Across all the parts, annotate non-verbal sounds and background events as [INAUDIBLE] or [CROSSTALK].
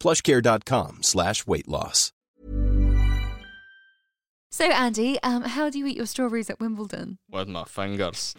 plushcare.com slash weight loss. So, Andy, um, how do you eat your strawberries at Wimbledon? With my fingers.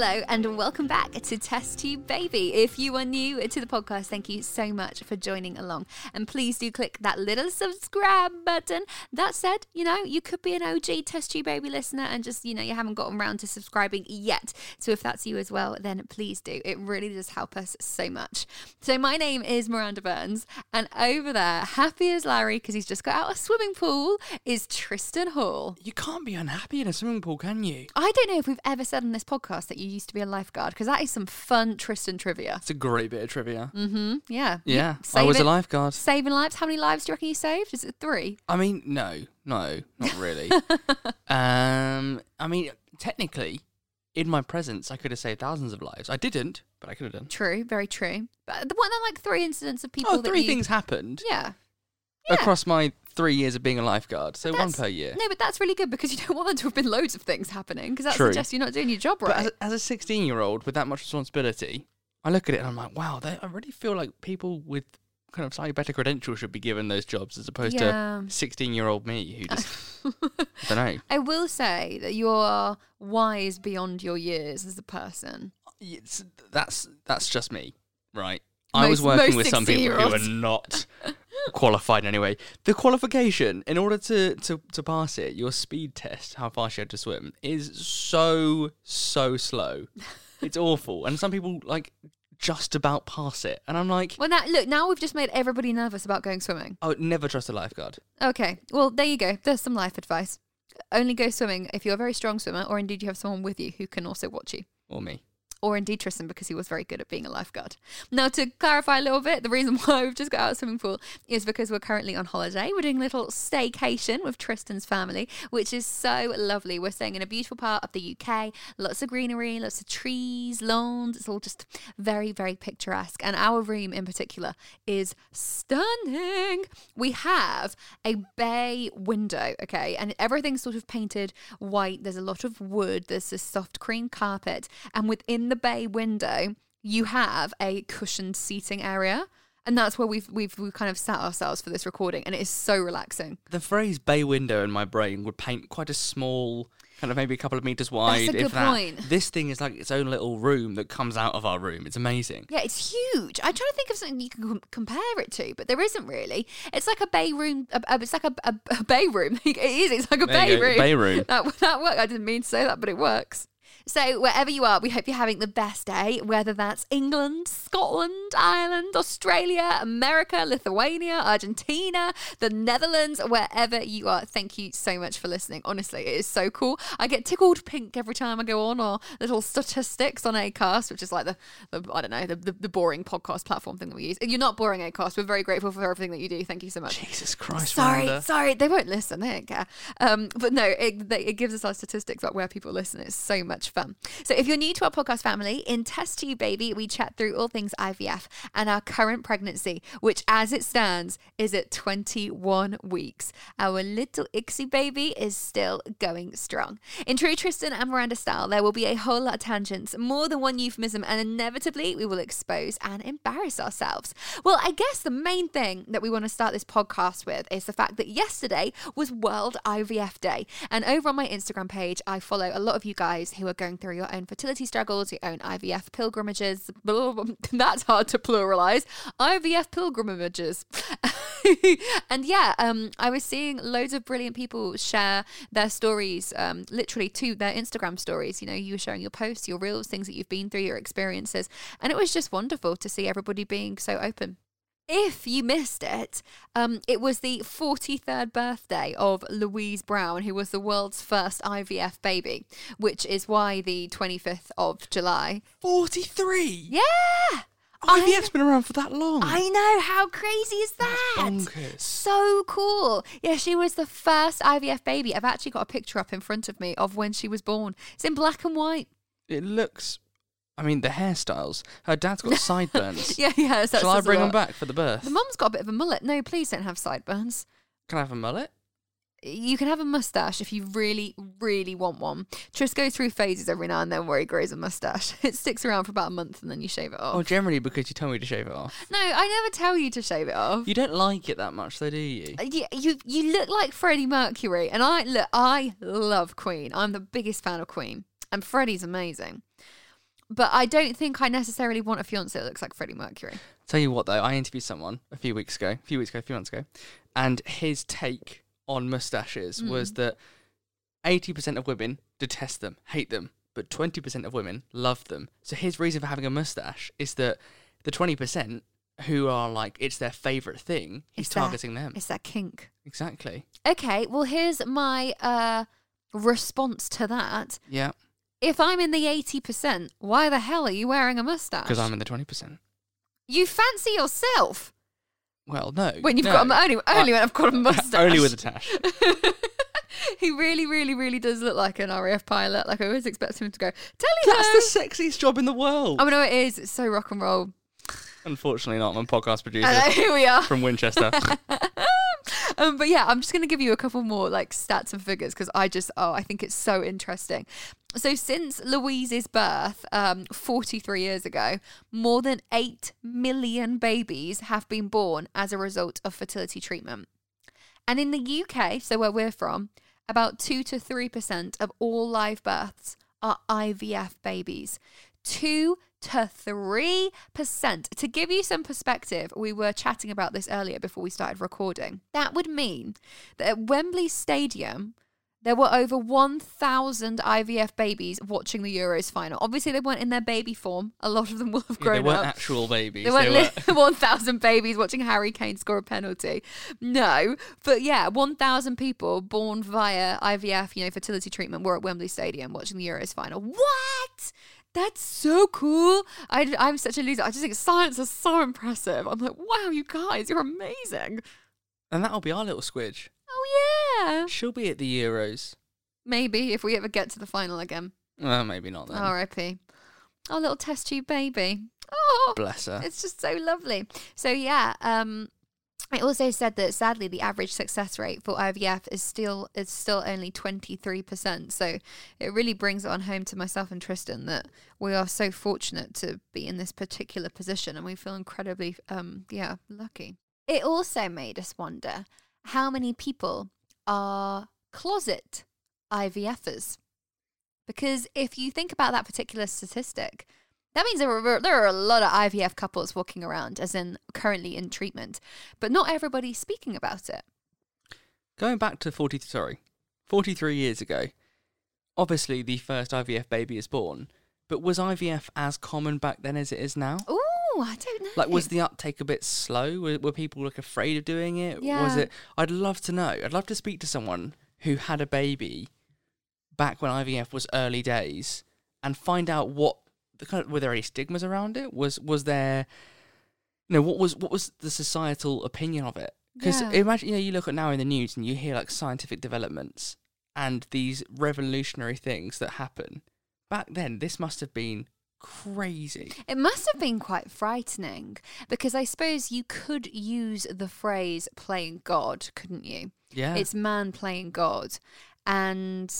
Hello and welcome back to Test Tube Baby. If you are new to the podcast, thank you so much for joining along. And please do click that little subscribe button. That said, you know, you could be an OG Test Tube Baby listener and just, you know, you haven't gotten around to subscribing yet. So if that's you as well, then please do. It really does help us so much. So my name is Miranda Burns, and over there, happy as Larry because he's just got out of a swimming pool, is Tristan Hall. You can't be unhappy in a swimming pool, can you? I don't know if we've ever said on this podcast that you used to be a lifeguard because that is some fun Tristan trivia. It's a great bit of trivia. Mm-hmm. Yeah. Yeah, I was a lifeguard. Saving lives. How many lives do you reckon you saved? Is it three? I mean, no, no, not really. [LAUGHS] um, I mean, technically, in my presence, I could have saved thousands of lives. I didn't, but I could have done. True. Very true. But the one that like three incidents of people. Oh, that three you- things happened Yeah. Yeah. across my three years of being a lifeguard, so one per year. No, but that's really good because you [LAUGHS] don't want there to have been loads of things happening because that True. suggests you're not doing your job right. as, as a 16 year old with that much responsibility, I look at it and I'm like, wow, they, I really feel like people with kind of slightly better credentials should be given those jobs as opposed Yeah. to 16 year old me who just, [LAUGHS] I don't know. I will say that you are wise beyond your years as a person. It's, that's, that's just me, right? I was working with some people who are not [LAUGHS] qualified in any way. The qualification, in order to, to, to pass it, your speed test, how fast you had to swim, is so, so slow. [LAUGHS] It's awful. And some people, like, just about pass it. And I'm like, Well, now look, now we've just made everybody nervous about going swimming. I would never trust a lifeguard. Okay, well there you go. There's some life advice. Only go swimming if you're a very strong swimmer, or indeed you have someone with you who can also watch you. Or me. Or indeed Tristan because he was very good at being a lifeguard. Now, to clarify a little bit, the reason [LAUGHS] why we've just got out of swimming pool is because we're currently on holiday. We're doing a little staycation with Tristan's family, which is so lovely. We're staying in a beautiful part of the UK, lots of greenery, lots of trees, lawns. It's all just very, very picturesque. And our room in particular is stunning. We have a bay window, okay, and everything's sort of painted white. There's a lot of wood, there's this soft cream carpet, and within the bay window, you have a cushioned seating area. And that's where we've, we've we've kind of sat ourselves for this recording, and it is so relaxing. The phrase bay window in my brain would paint quite a small, kind of maybe a couple of meters wide. That's a if good that. point. This thing is like its own little room that comes out of our room. It's amazing. Yeah, it's huge. I'm trying to think of something you can com- compare it to, but there isn't really. It's like a bay room. A, a- it's like a, a, a bay room. [LAUGHS] it is. It's like a There bay room. bay room. [LAUGHS] That that worked. I didn't mean to say that, but it works. So wherever you are, we hope you're having the best day. Whether that's England, Scotland, Ireland, Australia, America, Lithuania, Argentina, the Netherlands, wherever you are. Thank you so much for listening. Honestly, it is so cool. I get tickled pink every time I go on our little statistics on Acast, which is like the, the I don't know the, the the boring podcast platform thing that we use. You're not boring Acast. We're very grateful for everything that you do. Thank you so much. Jesus Christ, Sorry, Miranda. sorry, they won't listen. They don't care. Um, but no, it, they, it gives us our statistics about where people listen. It's so much fun. So if you're new to our podcast family, in Test Tube Baby, we chat through all things IVF and our current pregnancy, which as it stands is at 21 weeks. Our little Ixie baby is still going strong. In true Tristan and Miranda style, there will be a whole lot of tangents, more than one euphemism, and inevitably we will expose and embarrass ourselves. Well, I guess the main thing that we want to start this podcast with is the fact that yesterday was World IVF Day. And over on my Instagram page, I follow a lot of you guys who are going going through your own fertility struggles, your own IVF pilgrimages. Blah, [LAUGHS] blah, blah. That's hard to pluralize. IVF pilgrimages. [LAUGHS] and yeah, um, I was seeing loads of brilliant people share their stories, um, literally to their Instagram stories. You know, you were sharing your posts, your reels, things that you've been through, your experiences. And it was just wonderful to see everybody being so open. If you missed it, um, it was the 43rd birthday of Louise Brown, who was the world's first IVF baby, which is why the 25th of July. 43. Yeah! IVF's been around for that long. I know. How crazy is that? bonkers. So cool. Yeah, she was the first IVF baby. I've actually got a picture up in front of me of when she was born. It's in black and white. It looks. I mean, the hairstyles. Her dad's got [LAUGHS] sideburns. Yeah, yeah. So Shall I bring them back for the birth? The mum's got a bit of a mullet. No, please don't have sideburns. Can I have a mullet? You can have a mustache if you really, really want one. Tris goes through phases every now and then where he grows a mustache. [LAUGHS] It sticks around for about a month and then you shave it off. Oh, generally because you tell me to shave it off. no, I never tell you to shave it off. You don't like it that much, though, do you? Uh, you, you you look like Freddie Mercury, and I look. I love Queen. I'm the biggest fan of Queen, and Freddie's amazing. But I don't think I necessarily want a fiance that looks like Freddie Mercury. Tell you what, though, I interviewed someone a few weeks ago, a few weeks ago, a few months ago, and his take on mustaches was that 80% of women detest them, hate them, but 20% of women love them. So his reason for having a mustache is that the 20% who are like, it's their favourite thing, he's It's that- targeting them. It's that kink. Exactly. Okay, well here's my uh, response to that. Yeah. If I'm in the eighty percent, why the hell are you wearing a mustache? Because I'm in the 20%. You fancy yourself Well, no. when you've no. got a, only only I- when I've got a [LAUGHS] mustache. Only with a tash. [LAUGHS] he really, really, really does look like an RAF pilot. Like I always expect him to go, Tell you That's the sexiest job in the world. Oh know it is. It's so rock and roll. Unfortunately, not. I'm a podcast producer And [LAUGHS] here we are. from Winchester. um, but yeah, I'm just going to give you a couple more like stats and figures because I just, oh, I think it's so interesting. So since Louise's birth, um, 43 years ago, more than 8 million babies have been born as a result of fertility treatment. And in the UK, so where we're from, about 2 to 3% of all live births are IVF babies. 2 to 3%. To give you some perspective, we were chatting about this earlier before we started recording. That would mean that at Wembley Stadium, there were over 1,000 IVF babies watching the Euros final. Obviously, they weren't in their baby form. A lot of them will have grown Yeah, they weren't up. actual babies. They They weren't were. [LAUGHS] 1,000 babies watching Harry Kane score a penalty. No, but yeah, 1,000 people born via IVF, you know, fertility treatment were at Wembley Stadium watching the Euros final. What? That's so cool. I, I'm such a loser. I just think science is so impressive. I'm like, wow, you guys, you're amazing. And that'll be our little squidge. Oh, yeah. She'll be at the Euros. Maybe if we ever get to the final again. Well, maybe not then. R.I.P. Our little test tube baby. Oh, Bless her. It's just so lovely. So yeah, um, I also said that sadly the average success rate for IVF is still is still only twenty three percent. So it really brings it on home to myself and Tristan that we are so fortunate to be in this particular position, and we feel incredibly um yeah lucky. It also made us wonder how many people are closet IVFers. Because if you think about that particular statistic, that means there are there are a lot of IVF couples walking around, as in currently in treatment, but not everybody's speaking about it. Going back to 40, sorry, 43 years ago, obviously the first IVF baby is born, but was IVF as common back then as it is now? Oh, I don't know. Like, was the uptake a bit slow? Were, were people like afraid of doing it? Was it? I'd love to know. I'd love to speak to someone who had a baby back when IVF was early days and find out what the kind of, were there any stigmas around it? Was was there, you know, what was what was the societal opinion of it? Because Yeah. imagine, you know, you look at now in the news and you hear like scientific developments and these revolutionary things that happen. Back then, this must have been crazy. It must have been quite frightening because I suppose you could use the phrase playing God, couldn't you? Yeah. It's man playing God. And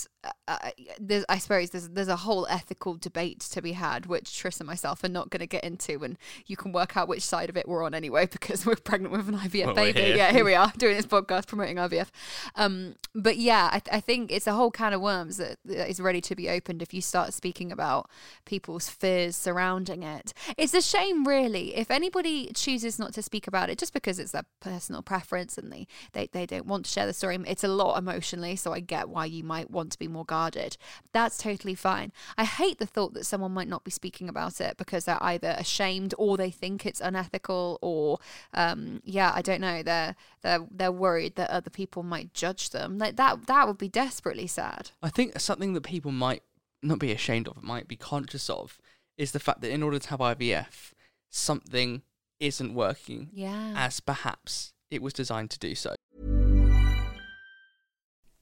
uh, there's, I suppose there's there's a whole ethical debate to be had, which Tris and myself are not going to get into, and you can work out which side of it we're on anyway, [LAUGHS] because we're pregnant with an IVF Well, baby. here. Yeah, here we [LAUGHS] are doing this podcast promoting IVF. Um, but yeah, I, th- I think it's a whole can of worms that, that is ready to be opened if you start speaking about people's fears surrounding it. It's a shame, really, if anybody chooses not to speak about it just because it's their personal preference and they, they, they don't want to share the story. It's a lot emotionally, so I get why you might want to be more guarded. That's totally fine. I hate the thought that someone might not be speaking about it because they're either ashamed or they think it's unethical or um, yeah, I don't know. They're they're they're worried that other people might judge them. Like that that would be desperately sad. I think something that people might not be ashamed of, might be conscious of, is the fact that in order to have IVF, something isn't working Yeah. as perhaps it was designed to do so.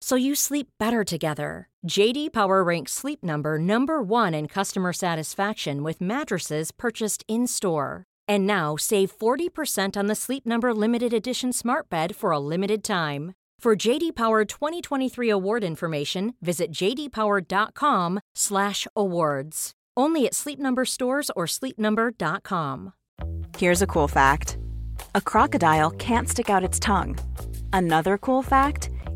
so you sleep better together. JD Power ranks Sleep Number number 1 in customer satisfaction with mattresses purchased in-store. And now save 40% on the Sleep Number limited edition Smart Bed for a limited time. For JD Power 2023 award information, visit jdpower.com/awards. Only at Sleep Number stores or sleepnumber.com. Here's a cool fact. A crocodile can't stick out its tongue. Another cool fact,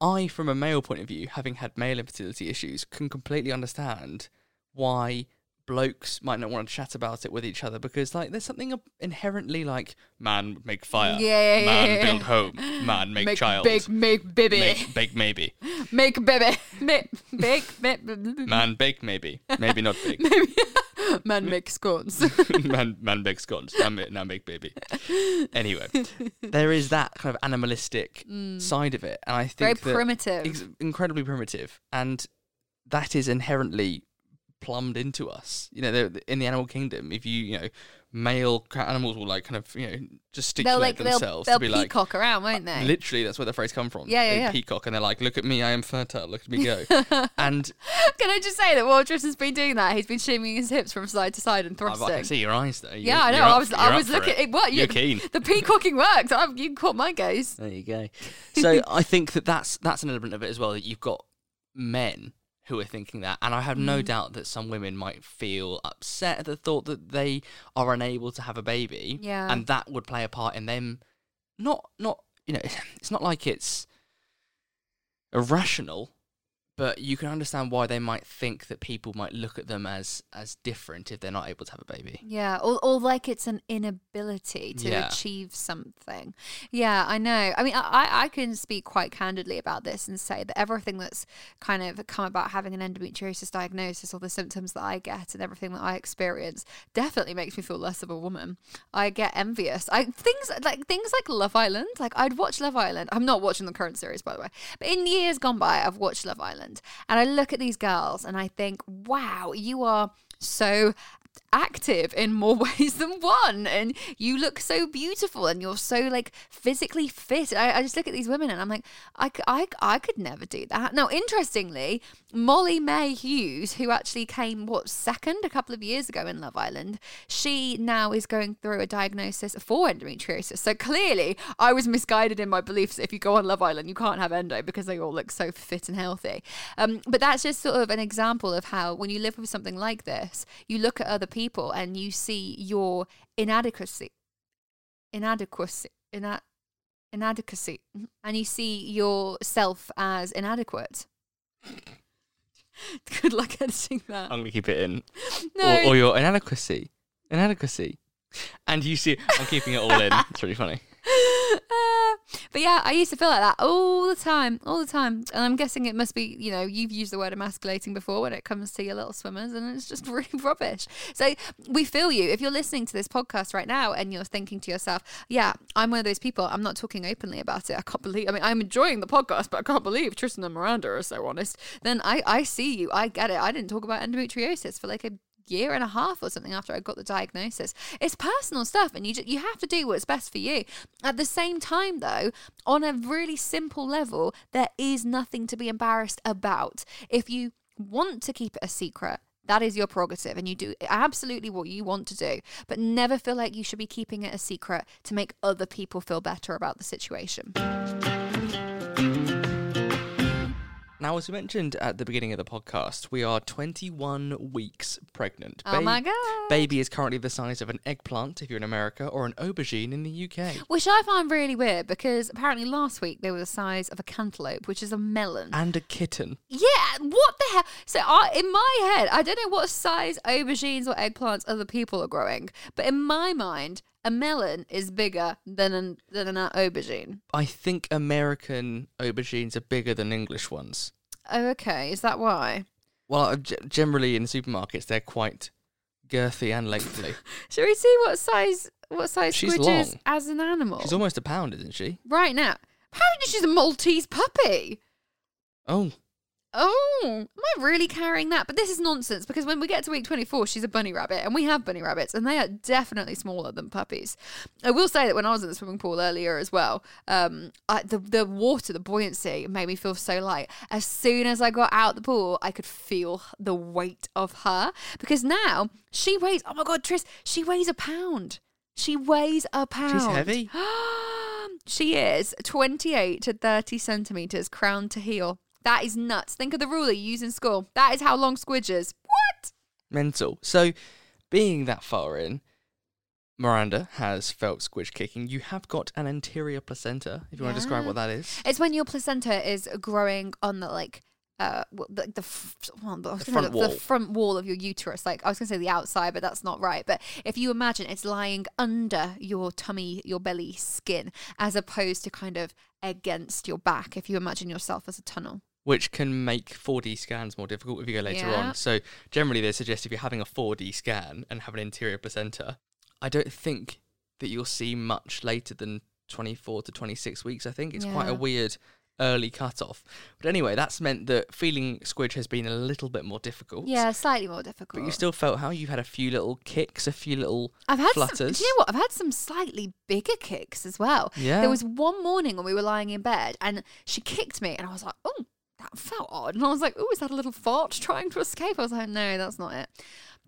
I, from a male point of view, having had male infertility issues, can completely understand why blokes might not want to chat about it with each other because, like, there's something inherently like man make fire, Yeah, yeah, man yeah, yeah. build home, man make, child, Big, make baby. make bake maybe, [LAUGHS] Make baby. [LAUGHS] Make, bake, make, [LAUGHS] man bake maybe, maybe not big, [LAUGHS] man make scones. [LAUGHS] man [LAUGHS] man bake scones, now make, now make baby. Anyway, there is that kind of animalistic mm. side of it, and I think Very primitive. ex- incredibly primitive, and that is inherently plumbed into us. You know, in the animal kingdom, if you you know, male animals will like kind of you know just they'll gesticulate like they'll, themselves they'll to be like. peacock around, won't they? Literally, that's where the phrase come from. Yeah, yeah, They yeah. Peacock, and they're like, "Look at me, I am fertile. Look at me go." [LAUGHS] and Can I just say that while Tristan's been doing that, he's been shimmying his hips from side to side and I, thrusting. I can see your eyes there. yeah, I know. I was, I was looking. It, what you? You're keen. The peacocking works. I, you caught my gaze. There you go. [LAUGHS] So I think that that's that's an element of it as well. That you've got men who are thinking that, and I have Mm. no doubt that some women might feel upset at the thought that they are unable to have a baby. Yeah. and that would play a part in them. Not not you know, [LAUGHS] it's not like it's irrational, but you can understand why they might think that people might look at them as as different if they're not able to have a baby. Yeah, or, or like it's an inability to Yeah. achieve something. Yeah, I know. I mean, I, I- can speak quite candidly about this and say that everything that's kind of come about having an endometriosis diagnosis or the symptoms that I get and everything that I experience definitely makes me feel less of a woman. I get envious. I things like things like Love Island. Like I'd watch Love Island. I'm not watching the current series, by the way, but in years gone by, I've watched Love Island, and I look at these girls and I think, wow, you are so active in more [LAUGHS] ways than one and you look so beautiful and you're so like physically fit. I, I just look at these women and i'm like I, I, I could never do that. Now interestingly molly may hughes who actually came what second a couple of years ago in love island she now is going through a diagnosis for endometriosis. So clearly i was misguided in my beliefs. If you go on love island you can't have endo because they all look so fit and healthy. Um, but that's just sort of an example of how when you live with something like this you look at other people and you see your inadequacy inadequacy ina- inadequacy and you see yourself as inadequate [LAUGHS] good luck editing that I'm gonna keep it in. no Or, or your inadequacy, inadequacy, and you see, I'm keeping it all in. It's really funny. [LAUGHS] Uh, but yeah, I used to feel like that all the time, all the time. And I'm guessing it must be, you know, you've used the word emasculating before when it comes to your little swimmers, and it's just [LAUGHS] really rubbish. So we feel you. If you're listening to this podcast right now and you're thinking to yourself, yeah, I'm one of those people, I'm not talking openly about it. I can't believe, I mean, I'm enjoying the podcast, but I can't believe Tristan and Miranda are so honest. Then I, I see you. I get it. I didn't talk about endometriosis for like a year and a half or something after I got the diagnosis. It's personal stuff, and you just, you have to do what's best for you. At the same time, though, on a really simple level, there is nothing to be embarrassed about. If you want to keep it a secret. That is your prerogative, and you do absolutely what you want to do, but never feel like you should be keeping it a secret to make other people feel better about the situation. Now, as we mentioned at the beginning of the podcast, we are 21 weeks pregnant. Oh my God. Baby is currently the size of an eggplant if you're in America, or an aubergine in the UK. Which I find really weird because apparently last week they were the size of a cantaloupe, which is a melon. And a kitten. Yeah, what the hell? So I, in my head, I don't know what size aubergines or eggplants other people are growing, but in my mind, a melon is bigger than an than an aubergine. I think American aubergines are bigger than English ones. Oh, okay. Is that why? Well, uh, g- generally in supermarkets, they're quite girthy and lengthy. [LAUGHS] Shall we see what size what size She's Squidge is long. as an animal? She's almost a pound, isn't she? right now. Apparently, she's a Maltese puppy. Oh, Oh, am I really carrying that? But this is nonsense because when we get to week 24, she's a bunny rabbit, and we have bunny rabbits, and they are definitely smaller than puppies. I will say that when I was in the swimming pool earlier as well, um, I, the the water, the buoyancy made me feel so light. As soon as I got out the pool, I could feel the weight of her because now she weighs. Oh my god, Tris, she weighs a pound. She weighs a pound. She's heavy? [GASPS] she is 28 to 30 centimeters crown to heel. That is nuts. Think of the ruler you use in school. That is how long Squidge is. What? mental. So, being that far in, Miranda has felt squidge kicking. You have got an anterior placenta, if you want to describe what that is. It's when your placenta is growing on the like uh the the, f- well, The front say wall. the front wall of your uterus. Like I was gonna say the outside, but that's not right. But if you imagine it's lying under your tummy, your belly skin, as opposed to kind of against your back. If you imagine yourself as a tunnel. Which can make 4D scans more difficult if you go later Yeah. on. So, generally, they suggest if you're having a 4D scan and have an interior placenta, I don't think that you'll see much later than 24 to 26 weeks. I think it's quite a weird early cutoff. But anyway, that's meant that feeling squidge has been a little bit more difficult. Yeah, slightly more difficult. But you still felt how you've had a few little kicks, a few little I've had some, flutters. do you know what? I've had some slightly bigger kicks as well. Yeah. There was one morning when we were lying in bed and she kicked me and I was like, oh, that felt odd. And I was like, oh, is that a little fart trying to escape? I was like, no, that's not it.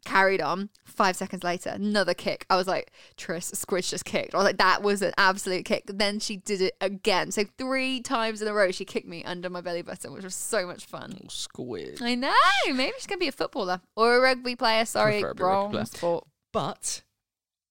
Carried on. Five seconds later, another kick. I was like, Tris, Squidge just kicked. I was like, that was an absolute kick. Then she did it again. So three times in a row, she kicked me under my belly button, which was so much fun. Oh, little squid. I know. Maybe she's going to be a footballer or a rugby player. Sorry, wrong player. sport. But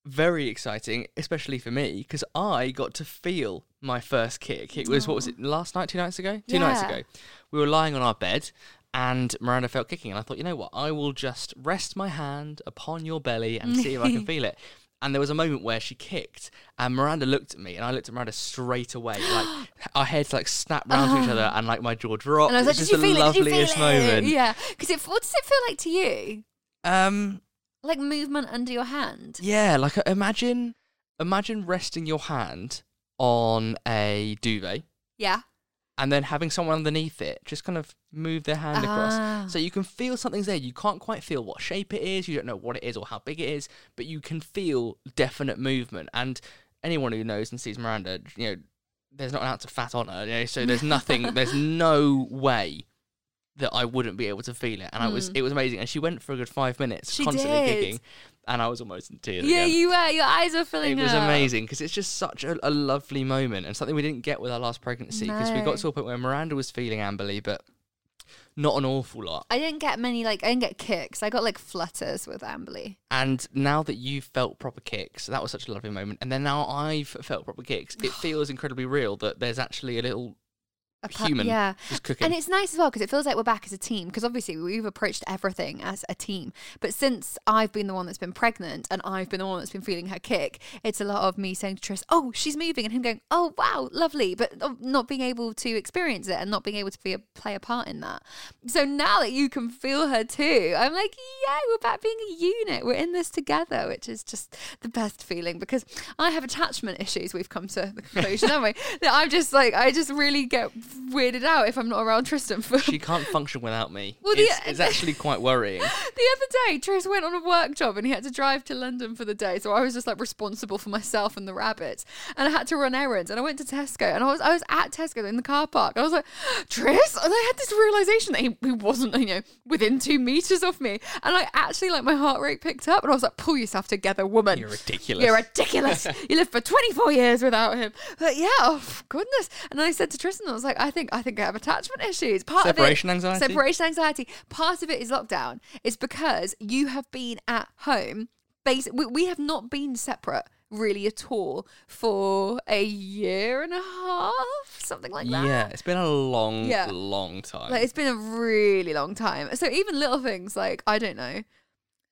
very exciting, especially for me, because I got to feel my first kick. It was, what was it, last night, two nights ago? Two nights ago. We were lying on our bed and Miranda felt kicking. And I thought, you know what? I will just rest my hand upon your belly and see if I can [LAUGHS] feel it. And there was a moment where she kicked, and Miranda looked at me, and I looked at Miranda straight away. Like [GASPS] our heads like snapped round to each other, and like my jaw dropped. And I was like, It was "Did you just feel the it? Did you loveliest feel it?" moment. Yeah, because it. What does it feel like to you? Um, Like movement under your hand. Yeah, like uh, imagine imagine resting your hand on a duvet Yeah. and then having someone underneath it just kind of move their hand Ah. across. So you can feel something's there. You can't quite feel what shape it is, you don't know what it is or how big it is, but you can feel definite movement. And anyone who knows and sees Miranda, you know, there's not an ounce of fat on her, you know, so there's [LAUGHS] nothing there's no way that I wouldn't be able to feel it. And I was hmm. it was amazing. And she went for a good five minutes. She constantly did. kicking. And I was almost in tears. Yeah, again you were. Your eyes are filling it was up. amazing because it's just such a, a lovely moment and something we didn't get with our last pregnancy because we No. got to a point where Miranda was feeling Amberly, but not an awful lot. I didn't get many like I didn't get kicks. I got like flutters with Amberly. And now that you've felt proper kicks, that was such a lovely moment. And then now I've felt proper kicks, it [GASPS] feels incredibly real that there's actually a little Human yeah. just cooking. And it's nice as well because it feels like we're back as a team because obviously we've approached everything as a team. But since I've been the one that's been pregnant and I've been the one that's been feeling her kick, it's a lot of me saying to Tris, "Oh, she's moving," and him going, "Oh, wow, lovely," but not being able to experience it and not being able to be a, play a part in that. So now that you can feel her too, I'm like, "Yeah, we're back being a unit. We're in this together," which is just the best feeling because I have attachment issues. We've come to the conclusion, haven't we? [LAUGHS] That I'm just like I just really get weirded out if I'm not around Tristan for she can't function without me. Well, the- it's, it's actually quite worrying. [LAUGHS] the other day, Tris went on a work job and he had to drive to London for the day. So I was just like responsible for myself and the rabbits. And I had to run errands. And I went to Tesco and I was I was at Tesco in the car park. I was like, [GASPS] Tris? And I had this realization that he, he wasn't, you know, within two meters of me. And I actually like my heart rate picked up and I was like, pull yourself together, woman. You're ridiculous. You're ridiculous. [LAUGHS] you lived for 24 years without him. But yeah, oh goodness. And I said to Tristan, I was like, I think I think I have attachment issues. Part Separation of it, anxiety? Separation anxiety. Part of it is lockdown. It's because you have been at home. Basi- we, we have not been separate really at all for a year and a half, something like that. Yeah, it's been a long, Yeah. long time. Like it's been a really long time. So even little things like I don't know,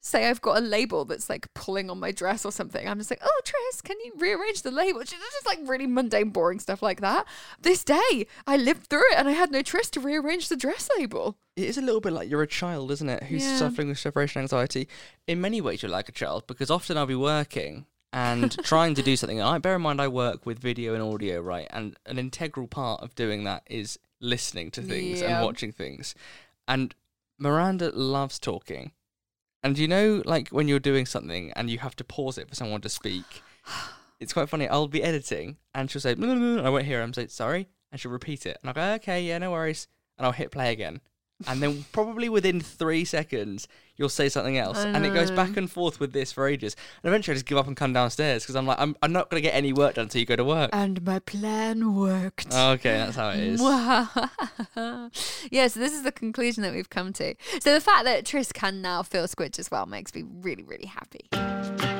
say I've got a label that's like pulling on my dress or something. I'm just like, oh Tris, can you rearrange the label? It's just like really mundane, boring stuff like that. This day I lived through it and I had no Tris to rearrange the dress label. It is a little bit like you're a child, isn't it? Who's Yeah. suffering with separation anxiety. In many ways, you're like a child because often I'll be working and [LAUGHS] trying to do something. I bear in mind I work with video and audio, right? And an integral part of doing that is listening to things Yeah. and watching things. And Miranda loves talking. And you know, like when you're doing something and you have to pause it for someone to speak. [SIGHS] It's quite funny. I'll be editing and she'll say, "No, no, no," I won't hear her. I'm say, sorry. And she'll repeat it. And I'll go, okay, yeah, no worries. And I'll hit play again. And then probably within three seconds, you'll say something else. And it goes back and forth with this for ages. And eventually I just give up and come downstairs because I'm like, I'm, I'm not going to get any work done until you go to work. And my plan worked. okay, that's how it is. [LAUGHS] yeah, so this is the conclusion that we've come to. So the fact that Tris can now feel squidge as well makes me really, really happy.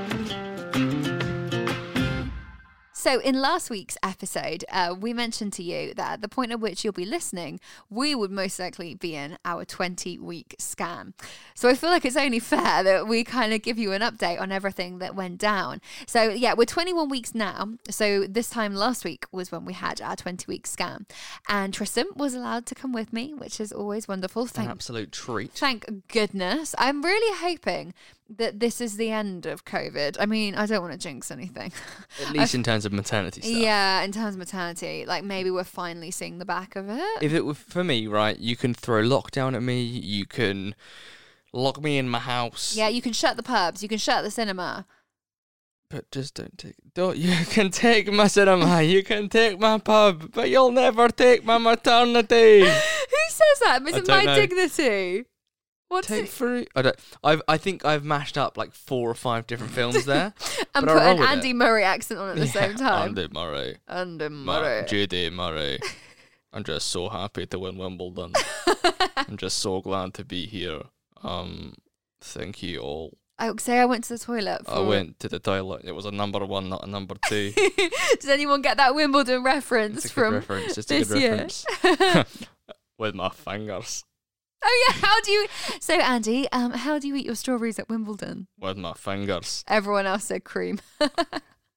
So, in last week's episode, uh, we mentioned to you that at the point at which you'll be listening, we would most likely be in our 20 week scan. So, I feel like it's only fair that we kind of give you an update on everything that went down. So, yeah, we're 21 weeks now. So, this time last week was when we had our 20 week scan. And Tristan was allowed to come with me, which is always wonderful. An Thank absolute treat. Thank goodness. I'm really hoping that this is the end of COVID. I mean, I don't want to jinx anything. At [LAUGHS] least in terms of maternity stuff. yeah, in terms of maternity, like maybe we're finally seeing the back of it. If it were for me, right, you can throw lockdown at me, you can lock me in my house. yeah, you can shut the pubs, you can shut the cinema. But just don't take. Don't [LAUGHS] you can take my cinema, you can take my pub, but you'll never take my maternity. [LAUGHS] Who says that? Is it my know. dignity? What's take it? free. I don't. I've. I think I've mashed up like four or five different [LAUGHS] films there. And put an Andy it. Murray accent on at the Yeah, same time. Andy Murray. Andy Ma- Murray. Judy Murray. [LAUGHS] I'm just so happy to win Wimbledon. [LAUGHS] I'm just so glad to be here. Um, thank you all. I would say I went to the toilet. For... I went to the toilet. It was a number one, not a number two. Does anyone get that Wimbledon reference from reference. This year? reference. With my fingers. Oh yeah, how do you? So Andy, um, how do you eat your strawberries at Wimbledon? With my fingers. Everyone else said cream. [LAUGHS]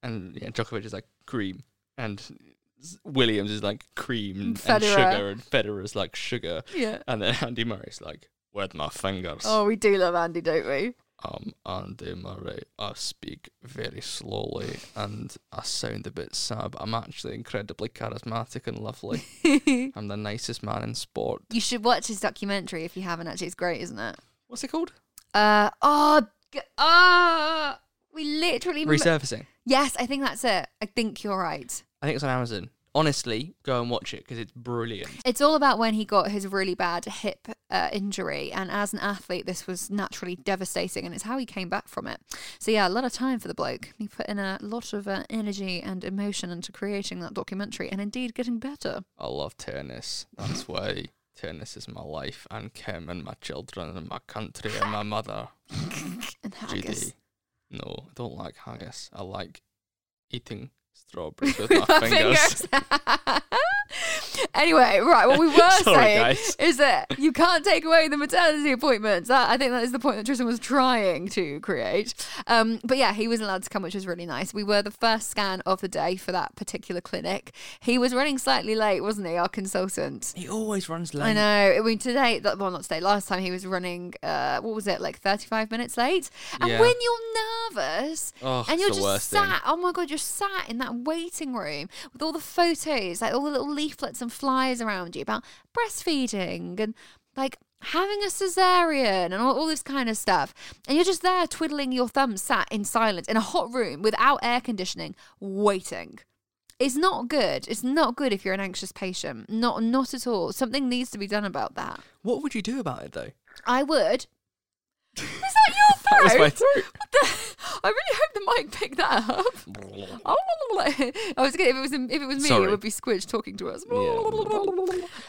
And yeah, Djokovic is like cream. And Williams is like cream and Federer. sugar. And Federer is like sugar. yeah. And then Andy Murray's like, with my fingers. Oh, we do love Andy, don't we? I'm Andy Murray. I speak very slowly and I sound a bit sad, but I'm actually incredibly charismatic and lovely. [LAUGHS] I'm the nicest man in sport. You should watch his documentary if you haven't. Actually, it's great, isn't it? What's it called? Uh oh, g- ah, we literally. Resurfacing. yes, I think that's it. I think you're right. I think it's on Amazon. Honestly, go and watch it because it's brilliant. It's all about when he got his really bad hip uh, injury, and as an athlete, this was naturally devastating, and it's how he came back from it. So yeah, a lot of time for the bloke. He put in a lot of uh, energy and emotion into creating that documentary, and indeed getting better. I love tennis. That's why tennis is my life and Kim and my children and my country and my mother, [LAUGHS] And haggis. Judy. No, I don't like haggis. I like eating strawberries with [LAUGHS] my my fingers. [LAUGHS] anyway, right, what we [LAUGHS] were Sorry, saying guys. is that you can't take away the maternity appointments. That, I think that is the point that Tristan was trying to create. Um, but yeah, he was allowed to come, which was really nice. We were the first scan of the day for that particular clinic. He was running slightly late, wasn't he, our consultant? He always runs late. I know. I mean, today, well, not today, last time he was running, uh, what was it, like 35 minutes late? And Yeah. when you're nervous Oh, and you're just worst thing. sat, oh my God, you're sat in that waiting room with all the photos, like all the little leaflets and flyers around you about breastfeeding and like having a cesarean and all, all this kind of stuff. And you're just there twiddling your thumbs, sat in silence in a hot room without air conditioning, waiting. It's not good. It's not good if you're an anxious patient. Not not at all. Something needs to be done about that. What would you do about it though? I would. [LAUGHS] Is that That was my throat. [LAUGHS] I really hope the mic picked that up. [LAUGHS] I was gonna, if it was if it was me, Sorry. it would be Squidge talking to us. Yeah.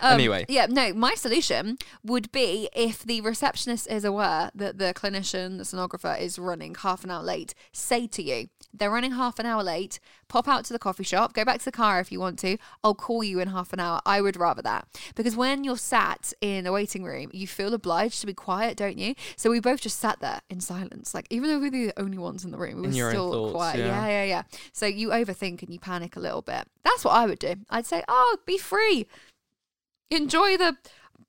Um, Anyway. yeah, no. My solution would be if the receptionist is aware that the clinician, the sonographer, is running half an hour late. Say to you, they're running half an hour late. Pop out to the coffee shop. Go back to the car if you want to. I'll call you in half an hour. I would rather that because when you're sat in a waiting room, you feel obliged to be quiet, don't you? So we both just sat there in silence, like even though we were the only ones in the room, we In were still thoughts, quiet. yeah. yeah, yeah, yeah. So you overthink and you panic a little bit. That's what I would do. I'd say, oh, be free. Enjoy the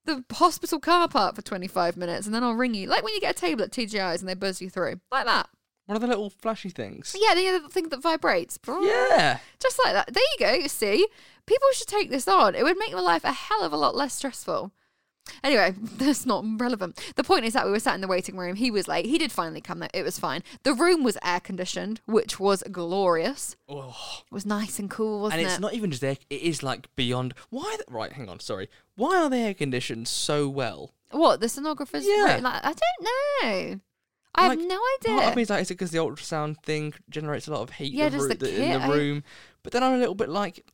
the hospital car park for 25 minutes and then I'll ring you. Like when you get a table at TGI's and they buzz you through. Like that. One of the little flashy things. Yeah, the other thing that vibrates. Yeah. Just like that. There you go. You see, people should take this on. It would make your life a hell of a lot less stressful. Anyway, [LAUGHS] that's not relevant. The point is that we were sat in the waiting room. He was late. He did finally come. though. It was fine. The room was air conditioned, which was glorious. Oh. It was nice and cool, wasn't it? and it's it? not even just air. It is like beyond. Why? The, right, hang on. Sorry. Why are they air conditioned so well? What the sonographers? Yeah. Like, I don't know. I Like, have no idea. Part of me is like, is it because the ultrasound thing generates a lot of heat Yeah, the the the- in the I- room? But then I'm a little bit like,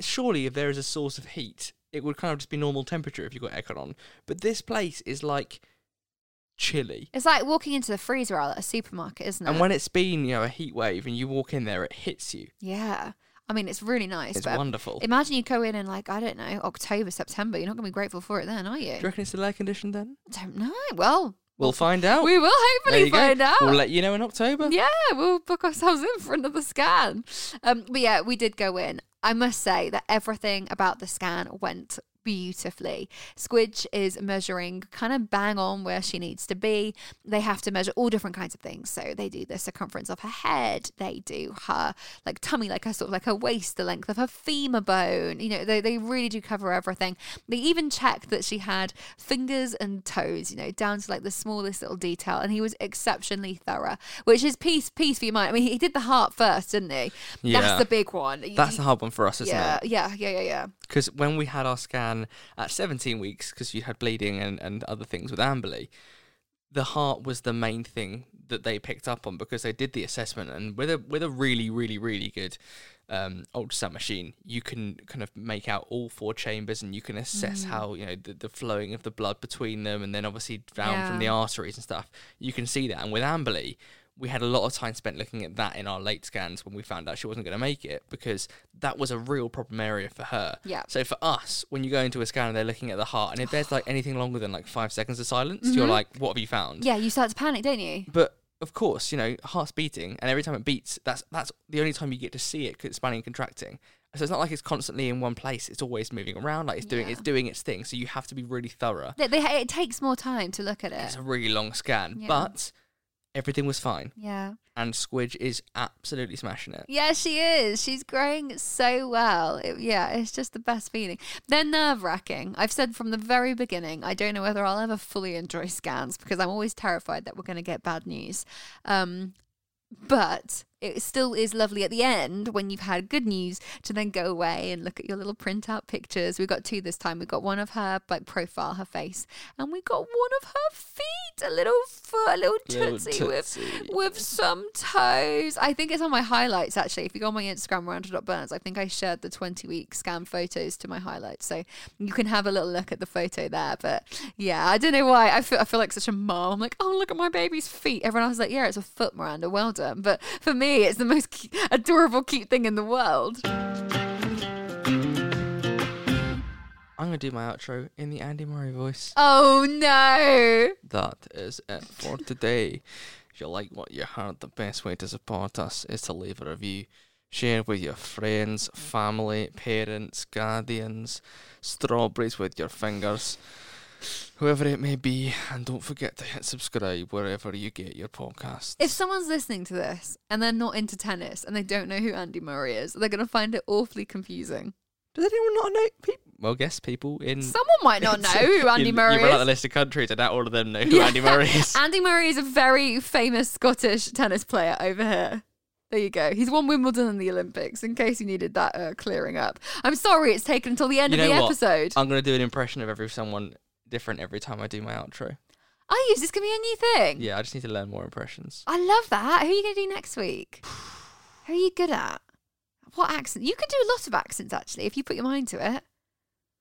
surely if there is a source of heat, it would kind of just be normal temperature if you got aircon on. But this place is like chilly. It's like walking into the freezer aisle at a supermarket, isn't it? And when it's been, you know, a heat wave and you walk in there, it hits you. yeah, I mean it's really nice. It's but wonderful. Imagine you go in in like I don't know October, September. You're not going to be grateful for it then, are you? Do you reckon it's still air conditioned then? don't know. Well, We'll find out. we will hopefully you go. find out. We'll let you know in October. Yeah, we'll book ourselves in for another scan. Um, but yeah, we did go in. I must say that everything about the scan went beautifully. Squidge is measuring kind of bang on where she needs to be. They have to measure all different kinds of things. So they do the circumference of her head, they do her like tummy, like her sort of like her waist, the length of her femur bone. You know, they, they really do cover everything. They even checked that she had fingers and toes, you know, down to like the smallest little detail. And he was exceptionally thorough, which is peace, peace for your mind. I mean, he did the heart first, didn't he? Yeah. That's the big one. That's the hard one for us, isn't yeah, it? yeah, yeah, yeah, yeah. Because when we had our scan at 17 weeks, because you had bleeding and, and other things with Amberley, the heart was the main thing that they picked up on because they did the assessment and with a with a really really really good um, ultrasound machine, you can kind of make out all four chambers and you can assess Mm. how you know the, the flowing of the blood between them, and then obviously down from the arteries and stuff. You can see that. And with Amberley, we had a lot of time spent looking at that in our late scans when we found out she wasn't going to make it because that was a real problem area for her. Yeah. So for us, when you go into a scan and they're looking at the heart, and if there's like [SIGHS] anything longer than like five seconds of silence, you're like, "What have you found?" Mm-hmm. Yeah, you start to panic, don't you? But of course, you know, heart's beating, and every time it beats, that's that's the only time you get to see it it's expanding and contracting. So it's not like it's constantly in one place; it's always moving around, like it's doing Yeah. it's doing its thing. So you have to be really thorough. They, they, it takes more time to look at it. It's a really long scan, Yeah. but everything was fine, Yeah. and Squidge is absolutely smashing it. Yeah, she is. She's growing so well. It- yeah, it's just the best feeling. They're nerve wracking. I've said from the very beginning, I don't know whether I'll ever fully enjoy scans because I'm always terrified that we're going to get bad news. Um, but it still is lovely at the end when you've had good news to then go away and look at your little printout pictures. We've got two this time. We've got one of her like profile, her face, and we got one of her feet, a little foot, a little Little tootsie, with with some toes. I think it's on my highlights actually. If you go on my Instagram, Miranda.burns, I think I shared the 20 week scan photos to my highlights. So you can have a little look at the photo there. But yeah, I don't know why. I feel, I feel like such a mom. I'm like, oh, look at my baby's feet. Everyone else is like, yeah, it's a foot, Miranda. Well done. But for me, it's the most cu- adorable, cute thing in the world. I'm gonna do my outro in the Andy Murray voice. Oh no. That is it for today. If you like what you heard, the best way to support us is to leave a review. Share with your friends, family, parents, guardians, strawberries with your fingers, whoever it may be, and don't forget to hit subscribe wherever you get your podcasts. If someone's listening to this and they're not into tennis and they don't know who Andy Murray is, they're going to find it awfully confusing. Does anyone not know? People? Well, guess people in. Someone might not [LAUGHS] know who Andy you, Murray You read out the is. list of countries, and not all of them know who Andy Murray [LAUGHS] is. Andy Murray is a very famous Scottish tennis player over here. There you go. He's won Wimbledon and the Olympics, in case you needed that uh, clearing up. I'm sorry it's taken until the end You of know the what? episode. I'm gonna do an impression of every someone different every time I do my outro. oh, is this going to be a new thing? Yeah, I just need to learn more impressions. I love that. Who are you going to do next week? Who are you good at? What accent? You can do a lot of accents, actually, if you put your mind to it.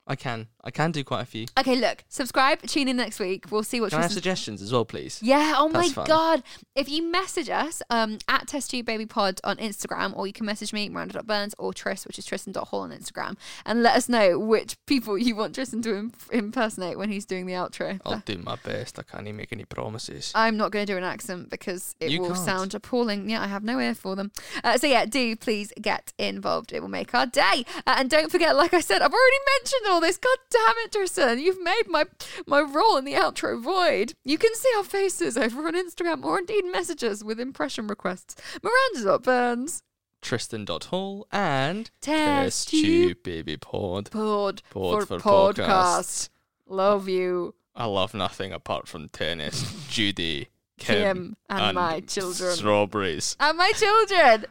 I can. I can do quite a few. Okay, look, subscribe, tune in next week. We'll see what Can I have suggestions as well, please? Yeah, oh my fun. god. If you message us um, at TestTubeBabyPod on Instagram, or you can message me, Miranda.burns, or Tris, which is Tristan.hall on Instagram, and let us know which people you want Tristan to im- impersonate when he's doing the outro. I'll do my best. I can't even make any promises. I'm not going to do an accent because it You will can't. sound appalling. Yeah, I have no ear for them. Uh, so, yeah, do please get involved. It will make our day. Uh, and don't forget, like I said, I've already mentioned all Oh, this. God damn it, Tristan. You've made my, my role in the outro void. You can see our faces over on Instagram or indeed messages with impression requests. Miranda.burns. Tristan.hall and Test Tube Baby Pod. Pod, Pod for, for podcasts. podcasts. Love you, I love nothing apart from tennis, [LAUGHS] Judy, Kim, Kim, and my children. Strawberries. And my children.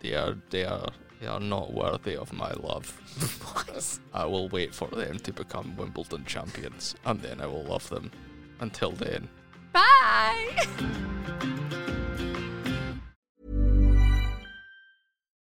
They are they are they are not worthy of my love. [LAUGHS] I will wait for them to become Wimbledon champions, and then I will love them. Until then. Bye. [LAUGHS]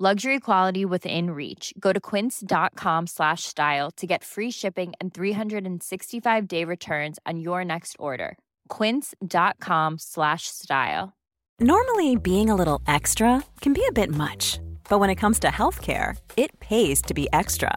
Luxury quality within reach. Go to quince.com slash style to get free shipping and 365 day returns on your next order. Quince.com slash style. Normally, being a little extra can be a bit much, but when it comes to healthcare, it pays to be extra.